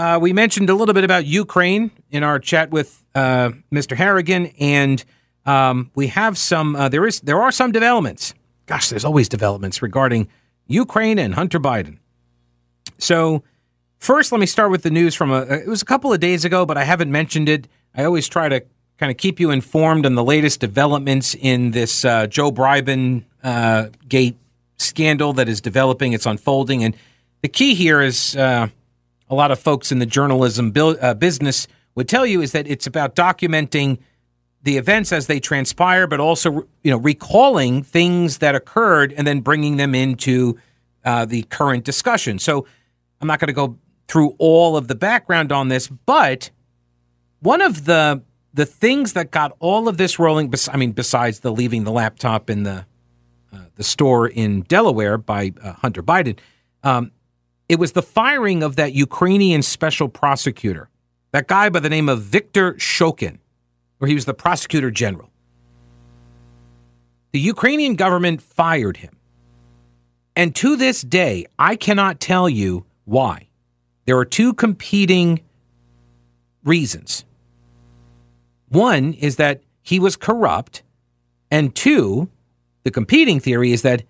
Uh, we mentioned a little bit about Ukraine in our chat with uh, Mr. Harrigan, and um, we have some. Uh, there is there are some developments. Gosh, there's always developments regarding Ukraine and Hunter Biden. So, first, let me start with the news from a. It was a couple of days ago, but I haven't mentioned it. I always try to kind of keep you informed on the latest developments in this uh, Joe Biden uh, gate scandal that is developing. It's unfolding, and the key here is uh, a lot of folks in the journalism uh, business would tell you is that it's about documenting the events as they transpire, but also you know recalling things that occurred and then bringing them into uh, the current discussion. So I'm not going to go through all of the background on this, but one of the the things that got all of this rolling, I mean, besides the leaving the laptop in the uh, the store in Delaware by uh, Hunter Biden, um, it was the firing of that Ukrainian special prosecutor, that guy by the name of Viktor Shokin, where he was the prosecutor general. The Ukrainian government fired him. And to this day, I cannot tell you why. There are two competing reasons. One is that he was corrupt, and two, the competing theory is that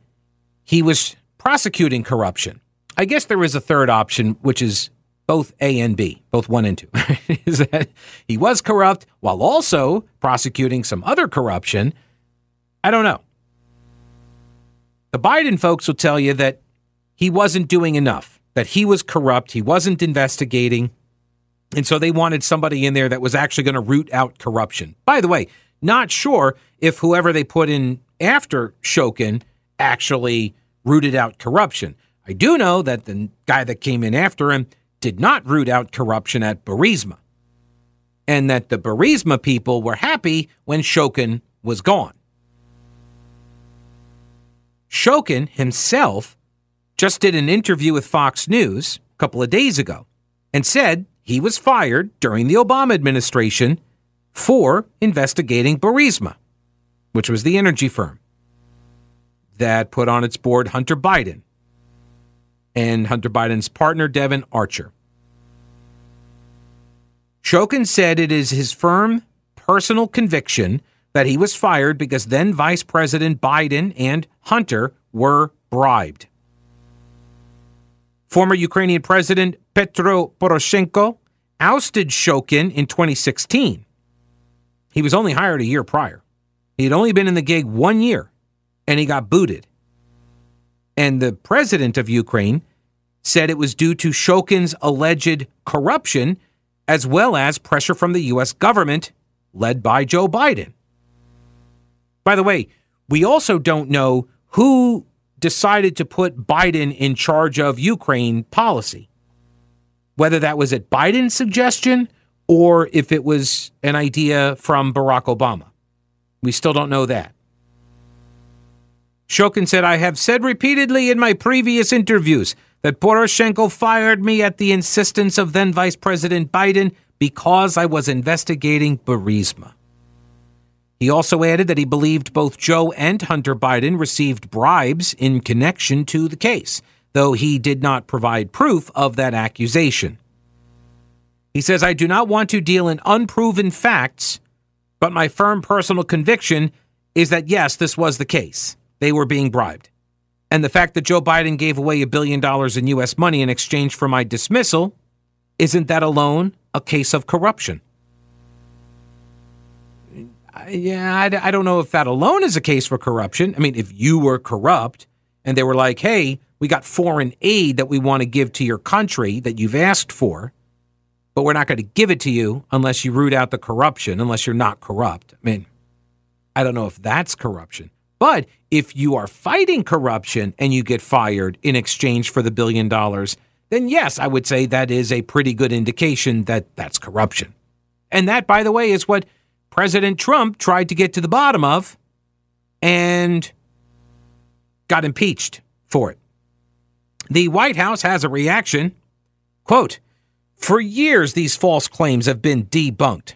he was prosecuting corruption. I guess there is a third option, which is both A and B, both one and two, is that he was corrupt while also prosecuting some other corruption. I don't know. The Biden folks will tell you that he wasn't doing enough, that he was corrupt, he wasn't investigating. And so they wanted somebody in there that was actually going to root out corruption. By the way, not sure if whoever they put in after Shokin actually rooted out corruption. I do know that the guy that came in after him did not root out corruption at Burisma, and that the Burisma people were happy when Shokin was gone. Shokin himself just did an interview with Fox News a couple of days ago and said he was fired during the Obama administration for investigating Burisma, which was the energy firm that put on its board Hunter Biden, and Hunter Biden's partner, Devon Archer. Shokin said it is his firm personal conviction that he was fired because then Vice President Biden and Hunter were bribed. Former Ukrainian President Petro Poroshenko ousted Shokin in 2016. He was only hired a year prior. He had only been in the gig one year, and he got booted. And the president of Ukraine said it was due to Shokin's alleged corruption as well as pressure from the U.S. government led by Joe Biden. By the way, we also don't know who decided to put Biden in charge of Ukraine policy. Whether that was at Biden's suggestion or if it was an idea from Barack Obama. We still don't know that. Shokin said, I have said repeatedly in my previous interviews that Poroshenko fired me at the insistence of then Vice President Biden because I was investigating Burisma. He also added that he believed both Joe and Hunter Biden received bribes in connection to the case, though he did not provide proof of that accusation. He says, I do not want to deal in unproven facts, but my firm personal conviction is that yes, this was the case. They were being bribed. And the fact that Joe Biden gave away a billion dollars in U.S. money in exchange for my dismissal, isn't that alone a case of corruption? Yeah, I, I don't know if that alone is a case for corruption. I mean, if you were corrupt and they were like, hey, we got foreign aid that we want to give to your country that you've asked for, but we're not going to give it to you unless you root out the corruption, unless you're not corrupt. I mean, I don't know if that's corruption. But if you are fighting corruption and you get fired in exchange for the billion dollars, then yes, I would say that is a pretty good indication that that's corruption. And that, by the way, is what President Trump tried to get to the bottom of and got impeached for it. The White House has a reaction. Quote, for years, these false claims have been debunked.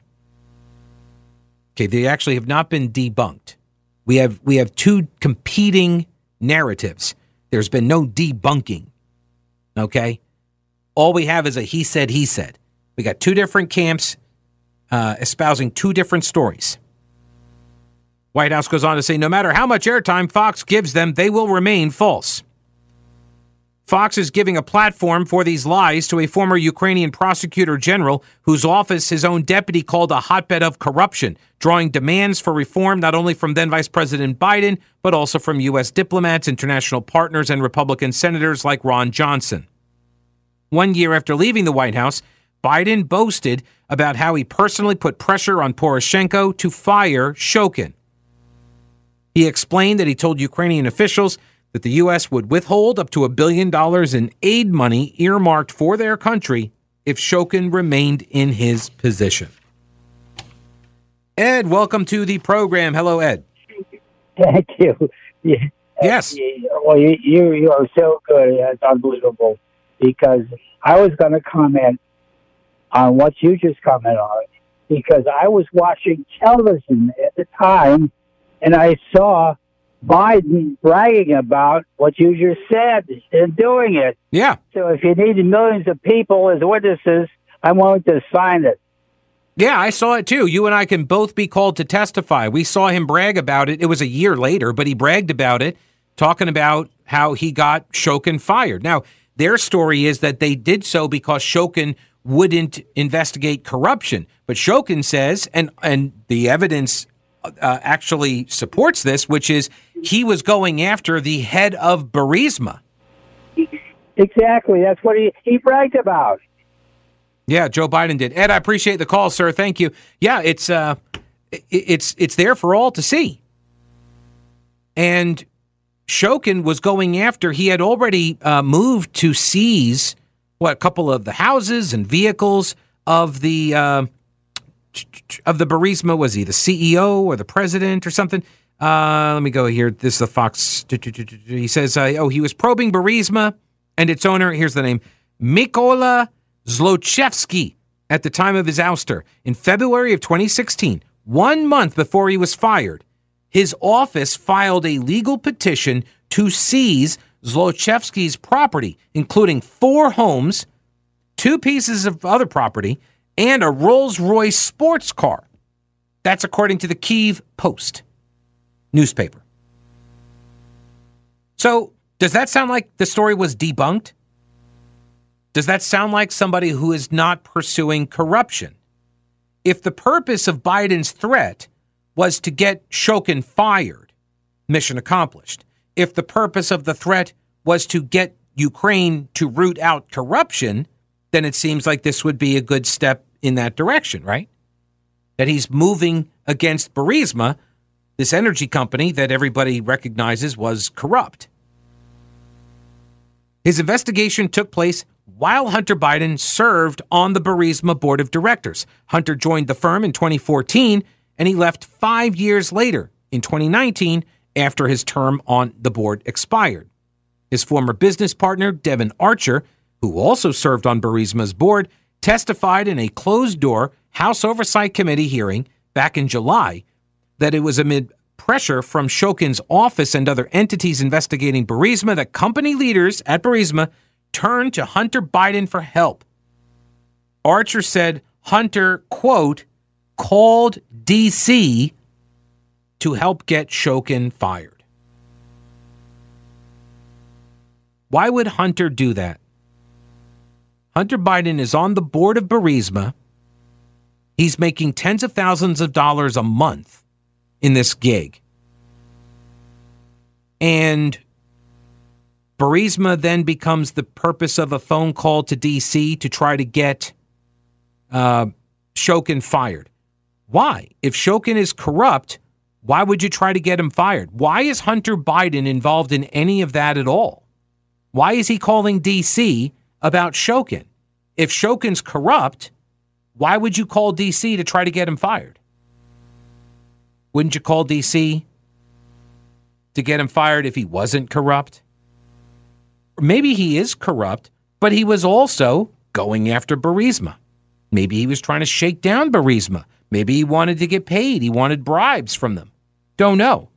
Okay, they actually have not been debunked. We have we have two competing narratives. There's been no debunking. Okay? All we have is a he said, he said. We got two different camps uh, espousing two different stories. White House goes on to say no matter how much airtime Fox gives them, they will remain false. Fox is giving a platform for these lies to a former Ukrainian prosecutor general whose office his own deputy called a hotbed of corruption, drawing demands for reform not only from then Vice President Biden, but also from U.S. diplomats, international partners, and Republican senators like Ron Johnson. One year after leaving the White House, Biden boasted about how he personally put pressure on Poroshenko to fire Shokin. He explained that he told Ukrainian officials that the U.S. would withhold up to a billion dollars in aid money earmarked for their country if Shokin remained in his position. Ed, welcome to the program. Hello, Ed. Thank you. Yeah. Yes. Well, you, you, you are so good. It's unbelievable because I was going to comment on what you just commented on because I was watching television at the time and I saw Biden bragging about what you just said and doing it. Yeah. So if you need millions of people as witnesses, I'm willing to sign it. Yeah, I saw it too. You and I can both be called to testify. We saw him brag about it. It was a year later, but he bragged about it, talking about how he got Shokin fired. Now, their story is that they did so because Shokin wouldn't investigate corruption. But Shokin says, and and the evidence uh, actually supports this, which is he was going after the head of Burisma. Exactly. That's what he, he bragged about. Yeah, Joe Biden did. Ed, I appreciate the call, sir. Thank you. Yeah, it's uh, it's it's there for all to see. And Shokin was going after. He had already uh, moved to seize what a couple of the houses and vehicles of the uh, of the Burisma. Was he the CEO or the president or something? Uh, let me go here. This is the Fox. He says, uh, oh, he was probing Burisma and its owner. Here's the name Mykola Zlochevsky at the time of his ouster in February of 2016, one month before he was fired. His office filed a legal petition to seize Zlochevsky's property, including four homes, two pieces of other property, and a Rolls Royce sports car. That's according to the Kiev Post newspaper. So, does that sound like the story was debunked? Does that sound like somebody who is not pursuing corruption? If the purpose of Biden's threat was to get Shokin fired, mission accomplished. If the purpose of the threat was to get Ukraine to root out corruption, then it seems like this would be a good step in that direction, right? That he's moving against Burisma, this energy company that everybody recognizes was corrupt. His investigation took place while Hunter Biden served on the Burisma board of directors. Hunter joined the firm in 2014 and he left five years later in 2019 after his term on the board expired. His former business partner, Devon Archer, who also served on Burisma's board, testified in a closed door House Oversight Committee hearing back in July that it was amid pressure from Shokin's office and other entities investigating Burisma that company leaders at Burisma turned to Hunter Biden for help. Archer said Hunter, quote, called DC to help get Shokin fired. Why would Hunter do that? Hunter Biden is on the board of Burisma. He's making tens of thousands of dollars a month in this gig. And Burisma then becomes the purpose of a phone call to DC to try to get uh, Shokin fired. Why? If Shokin is corrupt, why would you try to get him fired? Why is Hunter Biden involved in any of that at all? Why is he calling DC about Shokin. If Shokin's corrupt, why would you call DC to try to get him fired? Wouldn't you call DC to get him fired if he wasn't corrupt? Maybe he is corrupt, but he was also going after Burisma. Maybe he was trying to shake down Burisma. Maybe he wanted to get paid. He wanted bribes from them. Don't know.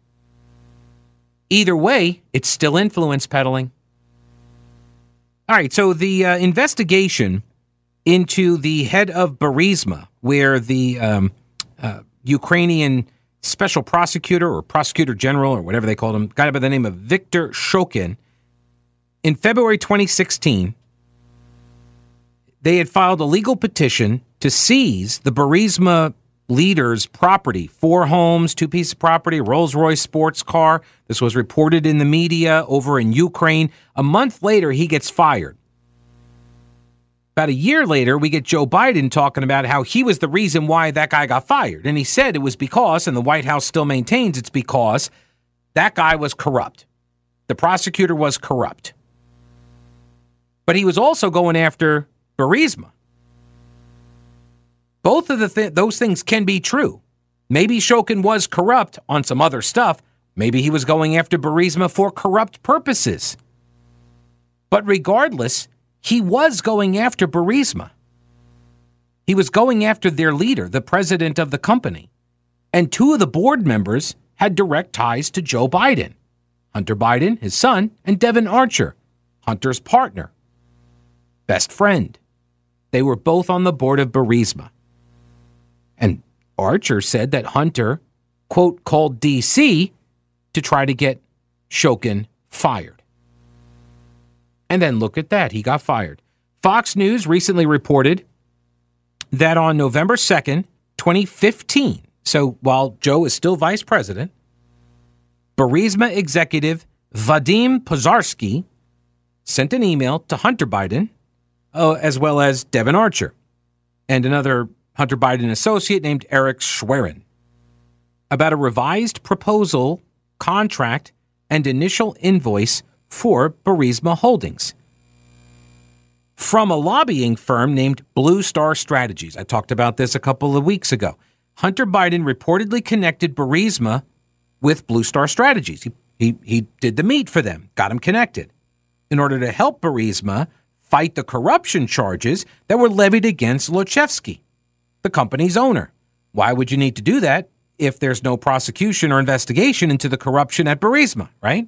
Either way, it's still influence peddling. All right, so the uh, investigation into the head of Burisma, where the um, uh, Ukrainian special prosecutor or prosecutor general or whatever they called him, guy by the name of Viktor Shokin, in February 2016, they had filed a legal petition to seize the Burisma leader's property four homes, two pieces of property, Rolls Royce sports car. This was reported in the media over in Ukraine. A month later, he gets fired. About a year later, we get Joe Biden talking about how he was the reason why that guy got fired. And he said it was because, and the White House still maintains it's because that guy was corrupt. The prosecutor was corrupt. But he was also going after Burisma. Both of the th- those things can be true. Maybe Shokin was corrupt on some other stuff. Maybe he was going after Burisma for corrupt purposes. But regardless, he was going after Burisma. He was going after their leader, the president of the company. And two of the board members had direct ties to Joe Biden Hunter Biden, his son, and Devon Archer, Hunter's partner, best friend. They were both on the board of Burisma. And Archer said that Hunter, quote, called DC to try to get Shokin fired. And then look at that, he got fired. Fox News recently reported that on November 2nd, 2015, so while Joe is still vice president, Burisma executive Vadim Pozharsky sent an email to Hunter Biden, uh, as well as Devon Archer, and another Hunter Biden associate named Eric Schwerin about a revised proposal, contract, and initial invoice for Burisma Holdings from a lobbying firm named Blue Star Strategies. I talked about this a couple of weeks ago. Hunter Biden reportedly connected Burisma with Blue Star Strategies. He, he, he did the meet for them, got them connected in order to help Burisma fight the corruption charges that were levied against Zlochevsky the company's owner. Why would you need to do that if there's no prosecution or investigation into the corruption at Burisma, right?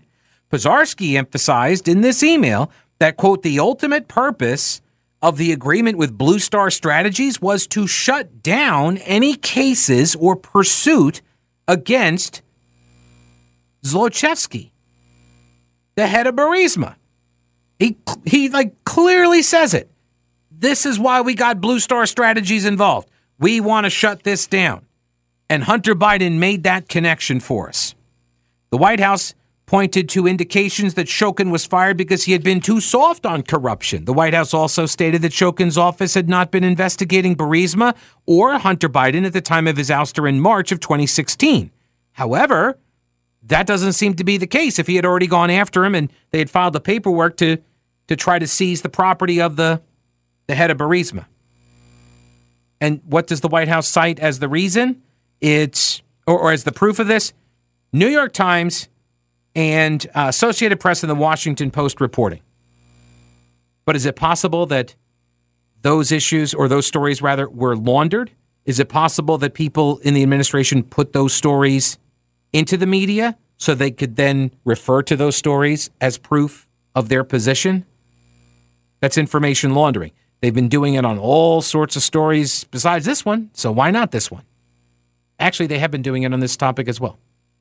Pozharsky emphasized in this email that, quote, the ultimate purpose of the agreement with Blue Star Strategies was to shut down any cases or pursuit against Zlochevsky, the head of Burisma. He, he like clearly says it. This is why we got Blue Star Strategies involved. We want to shut this down. And Hunter Biden made that connection for us. The White House pointed to indications that Shokin was fired because he had been too soft on corruption. The White House also stated that Shokin's office had not been investigating Burisma or Hunter Biden at the time of his ouster in March of 2016. However, that doesn't seem to be the case if he had already gone after him and they had filed the paperwork to to try to seize the property of the the head of Burisma. And what does the White House cite as the reason? It's, or, or as the proof of this? New York Times and uh, Associated Press and the Washington Post reporting. But is it possible that those issues, or those stories rather, were laundered? Is it possible that people in the administration put those stories into the media so they could then refer to those stories as proof of their position? That's information laundering. They've been doing it on all sorts of stories besides this one, so why not this one? Actually, they have been doing it on this topic as well.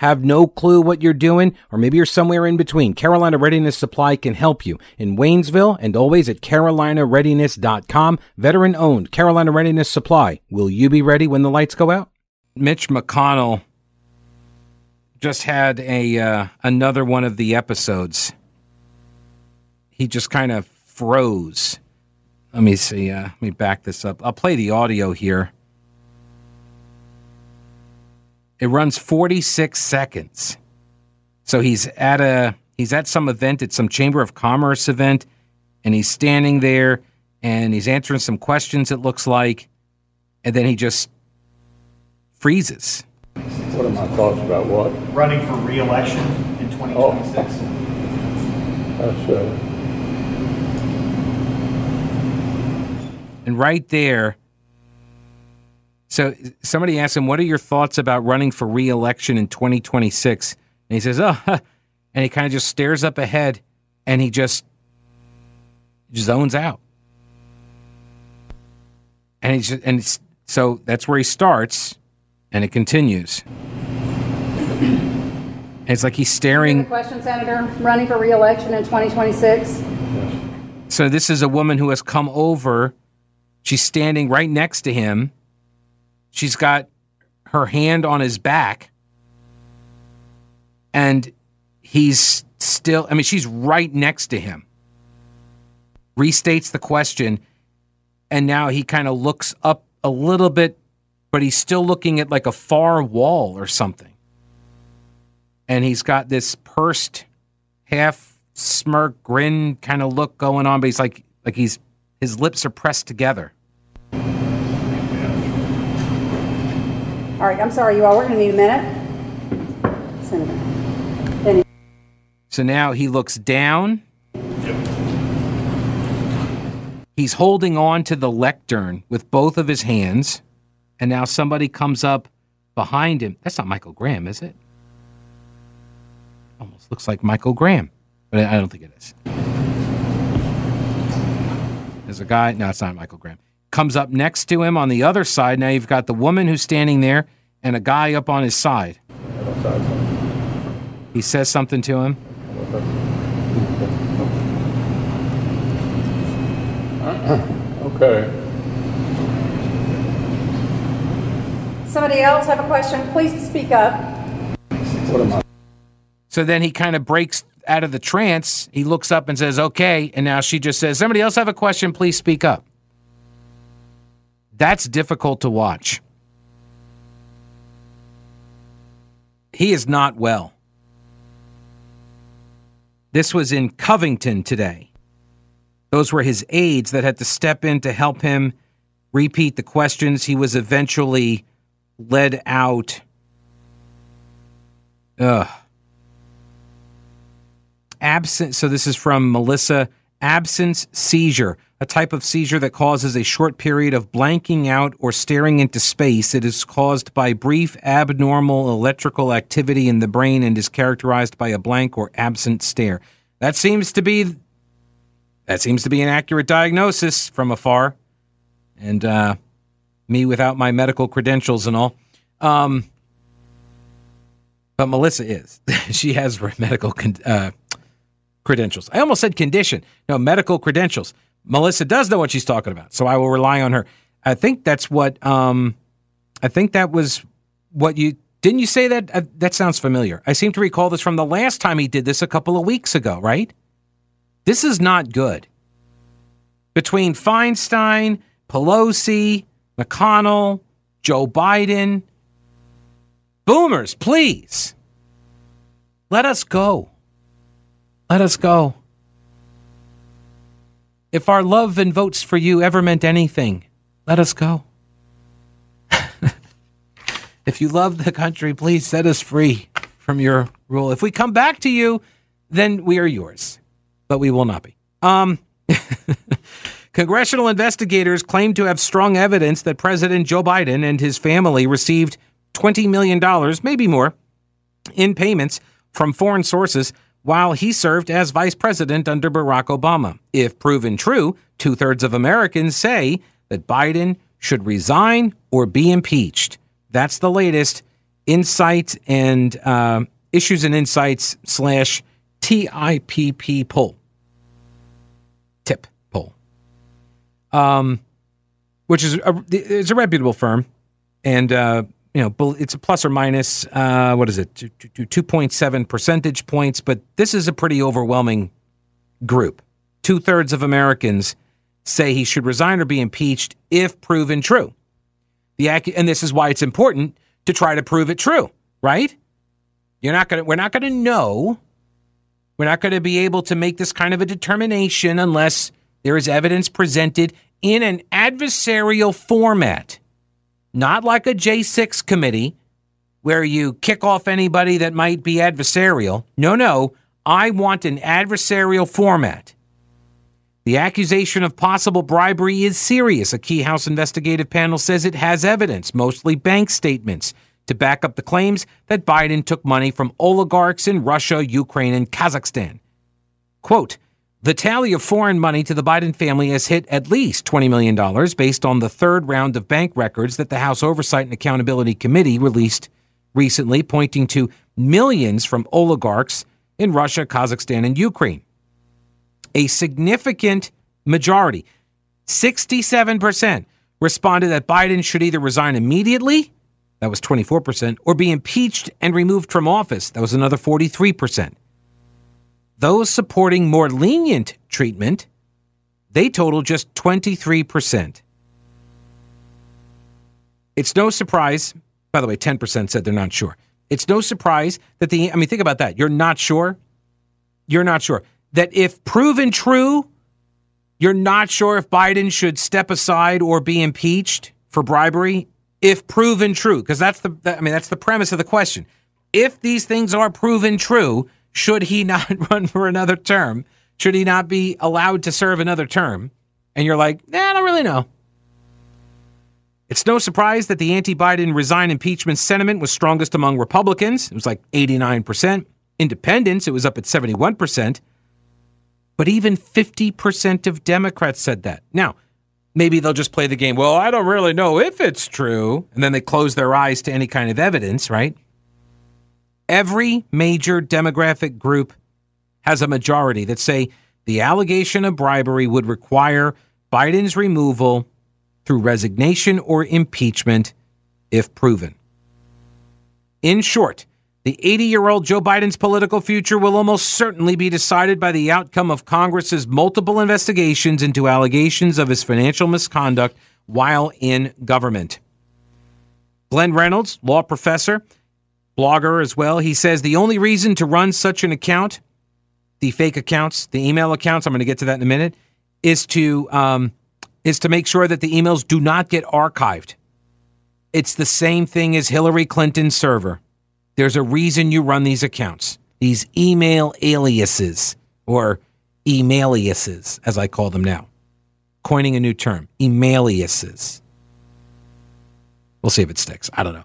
have no clue what you're doing, or maybe you're somewhere in between, Carolina Readiness Supply can help you in Waynesville and always at carolinareadiness.com. Veteran owned Carolina Readiness Supply. Will you be ready when the lights go out? Mitch McConnell just had a uh, another one of the episodes. He just kind of froze. Let me see. Uh, let me back this up. I'll play the audio here. It runs 46 seconds. So he's at a he's at some event at some Chamber of Commerce event and he's standing there and he's answering some questions it looks like and then he just freezes. What are my thoughts about what? Running for re-election in 2026. That's uh, And right there so somebody asked him, "What are your thoughts about running for re-election in 2026?" And he says, "Oh," and he kind of just stares up ahead, and he just zones out. And he's just, and it's, so that's where he starts, and it continues. And it's like he's staring. Question, Senator. Running for re-election in 2026. So this is a woman who has come over. She's standing right next to him She's got her hand on his back. And he's still, I mean, she's right next to him. Restates the question. And now he kind of looks up a little bit, but he's still looking at like a far wall or something. And he's got this pursed, half smirk, grin kind of look going on, but he's like, like he's, his lips are pressed together. All right, I'm sorry, you all. We're going to need a minute. Then So now he looks down. He's holding on to the lectern with both of his hands. And now somebody comes up behind him. That's not Michael Graham, is it? Almost looks like Michael Graham, but I don't think it is. There's a guy. No, it's not Michael Graham. Comes up next to him on the other side. Now you've got the woman who's standing there and a guy up on his side. He says something to him. okay. somebody else have a question? Please speak up. What am I? So then he kind of breaks out of the trance. He looks up and says, okay. And now she just says, somebody else have a question? Please speak up. That's difficult to watch. He is not well. This was in Covington today. Those were his aides that had to step in to help him repeat the questions. He was eventually led out. Ugh. Absent. So this is from Melissa. Absence seizure a type of seizure that causes a short period of blanking out or staring into space. It is caused by brief abnormal electrical activity in the brain and is characterized by a blank or absent stare. That seems to be that seems to be an accurate diagnosis from afar. And uh, me without my medical credentials and all. Um, but Melissa is. she has medical con- uh, credentials. I almost said condition. No, medical credentials. Melissa does know what she's talking about, so I will rely on her. I think that's what um, I think that was what you didn't you say that uh, that sounds familiar. I seem to recall this from the last time he did this a couple of weeks ago, right? This is not good. Between Feinstein, Pelosi, McConnell, Joe Biden, boomers, please. Let us go. Let us go. If our love and votes for you ever meant anything, let us go. if you love the country, please set us free from your rule. If we come back to you, then we are yours, but we will not be. Um, Congressional investigators claim to have strong evidence that President Joe Biden and his family received $20 million, maybe more, in payments from foreign sources while he served as vice president under Barack Obama. If proven true, two thirds of Americans say that Biden should resign or be impeached. That's the latest insight and uh, issues and insights slash TIPP poll. Tip poll. Um, which is a, it's a reputable firm, and uh, you know it's a plus or minus. Uh, what is it? Two point seven percentage points, but this is a pretty overwhelming group. Two thirds of Americans say he should resign or be impeached if proven true. The and this is why it's important to try to prove it true, right? You're not to we're not going to know. We're not going to be able to make this kind of a determination unless there is evidence presented in an adversarial format. Not like a J6 committee where you kick off anybody that might be adversarial. No, no. I want an adversarial format. The accusation of possible bribery is serious. A key House investigative panel says it has evidence, mostly bank statements, to back up the claims that Biden took money from oligarchs in Russia, Ukraine, and Kazakhstan. Quote, the tally of foreign money to the Biden family has hit at least $20 million based on the third round of bank records that the House Oversight and Accountability Committee released recently, pointing to millions from oligarchs in Russia, Kazakhstan, and Ukraine a significant majority, 67%, responded that Biden should either resign immediately, that was 24%, or be impeached and removed from office, that was another 43%. Those supporting more lenient treatment, they total just 23%. It's no surprise, by the way, 10% said they're not sure. It's no surprise that the, I mean, think about that. You're not sure. You're not sure that if proven true, you're not sure if Biden should step aside or be impeached for bribery if proven true because that's the I mean that's the premise of the question. If these things are proven true, should he not run for another term? Should he not be allowed to serve another term? And you're like, nah, I don't really know. It's no surprise that the anti Biden resign impeachment sentiment was strongest among Republicans. It was like 89%. Independents, it was up at 71%. But even 50% of Democrats said that. Now, maybe they'll just play the game. Well, I don't really know if it's true. And then they close their eyes to any kind of evidence, right? Every major demographic group has a majority that say the allegation of bribery would require Biden's removal through resignation or impeachment if proven. In short, the 80 year old Joe Biden's political future will almost certainly be decided by the outcome of Congress's multiple investigations into allegations of his financial misconduct while in government. Glenn Reynolds, law professor, blogger as well, he says the only reason to run such an account, the fake accounts, the email accounts, I'm going to get to that in a minute, is to um, is to make sure that the emails do not get archived. It's the same thing as Hillary Clinton's server. There's a reason you run these accounts, these email aliases or emailiases, as I call them now. Coining a new term, emailiases. We'll see if it sticks. I don't know.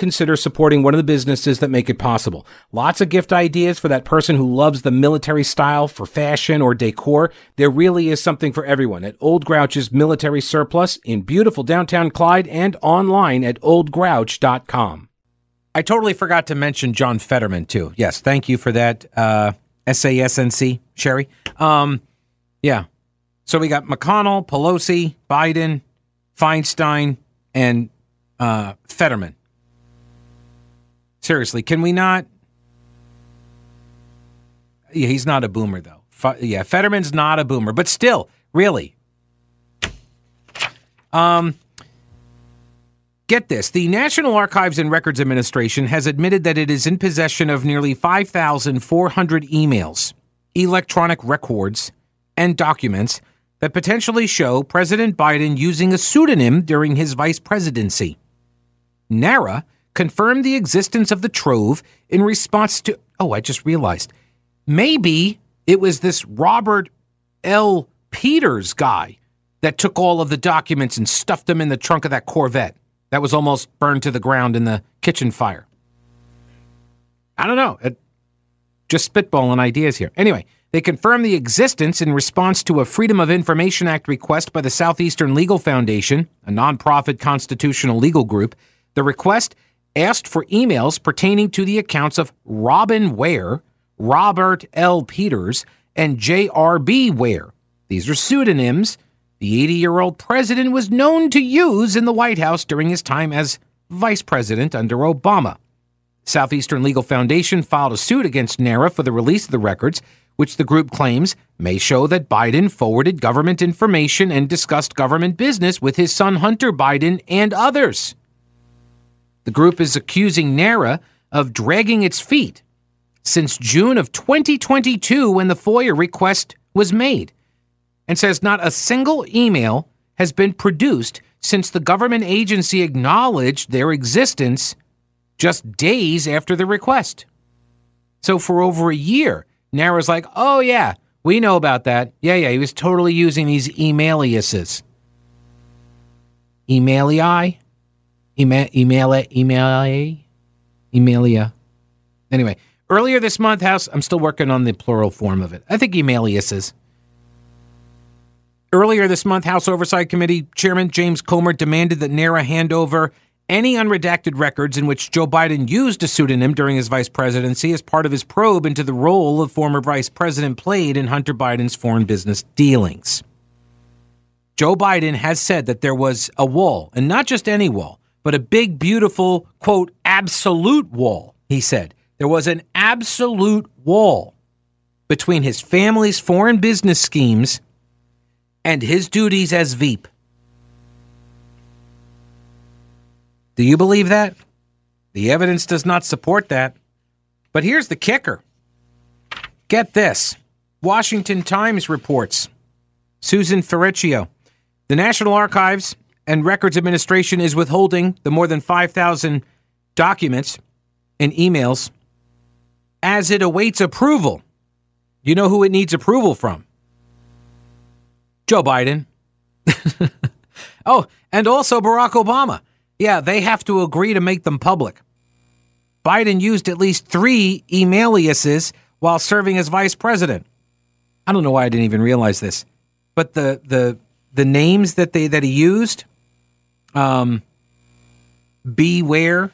consider supporting one of the businesses that make it possible. Lots of gift ideas for that person who loves the military style for fashion or decor. There really is something for everyone at Old Grouch's Military Surplus in beautiful downtown Clyde and online at oldgrouch.com. I totally forgot to mention John Fetterman too. Yes, thank you for that. Uh, SASNC, Sherry. Um, yeah. So we got McConnell, Pelosi, Biden, Feinstein, and uh, Fetterman. Seriously, can we not? Yeah, he's not a boomer though. F- yeah, Fetterman's not a boomer, but still, really, Um, get this the National Archives and Records Administration has admitted that it is in possession of nearly 5,400 emails, electronic records, and documents that potentially show President Biden using a pseudonym during his vice presidency. NARA confirmed the existence of the trove in response to. Oh, I just realized. Maybe it was this Robert L. Peters guy that took all of the documents and stuffed them in the trunk of that Corvette that was almost burned to the ground in the kitchen fire. I don't know. It, just spitballing ideas here. Anyway, they confirmed the existence in response to a Freedom of Information Act request by the Southeastern Legal Foundation, a nonprofit constitutional legal group. The request asked for emails pertaining to the accounts of Robin Ware, Robert L. Peters, and J.R.B. Ware. These are pseudonyms the 80 year old president was known to use in the White House during his time as vice president under Obama. Southeastern Legal Foundation filed a suit against NARA for the release of the records, which the group claims may show that Biden forwarded government information and discussed government business with his son Hunter Biden and others. The group is accusing NARA of dragging its feet since June of 2022 when the FOIA request was made and says not a single email has been produced since the government agency acknowledged their existence just days after the request. So for over a year, NARA's like, oh, yeah, we know about that. Yeah, yeah, he was totally using these emailiuses. Emailii? Email, email, it, email, emailia. Anyway, earlier this month, House, I'm still working on the plural form of it. I think emailiuses. Earlier this month, House Oversight Committee Chairman James Comer demanded that NARA hand over any unredacted records in which Joe Biden used a pseudonym during his vice presidency as part of his probe into the role the former vice president played in Hunter Biden's foreign business dealings. Joe Biden has said that there was a wall, and not just any wall, but a big, beautiful, quote, absolute wall, he said. There was an absolute wall between his family's foreign business schemes and his duties as Veep. Do you believe that? The evidence does not support that. But here's the kicker. Get this. Washington Times reports. Susan Ferrechio. The National Archives and Records Administration is withholding the more than 5,000 documents and emails as it awaits approval. You know who it needs approval from? Joe Biden. oh, and also Barack Obama. Yeah, they have to agree to make them public. Biden used at least three email emailiuses while serving as vice president. I don't know why I didn't even realize this, but the the the names that they that he used, um, beware,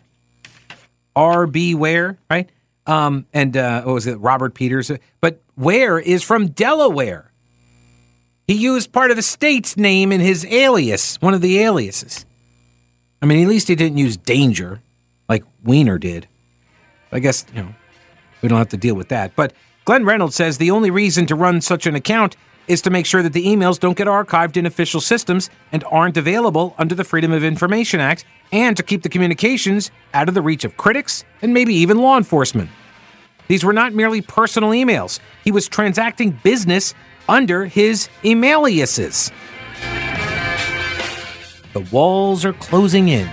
R beware, right? Um, and uh, what was it, Robert Peters? But Ware is from Delaware. He used part of the state's name in his alias, one of the aliases. I mean, at least he didn't use danger like Weiner did. I guess, you know, we don't have to deal with that. But Glenn Reynolds says the only reason to run such an account is to make sure that the emails don't get archived in official systems and aren't available under the Freedom of Information Act, and to keep the communications out of the reach of critics and maybe even law enforcement. These were not merely personal emails. He was transacting business under his emailiuses. The walls are closing in.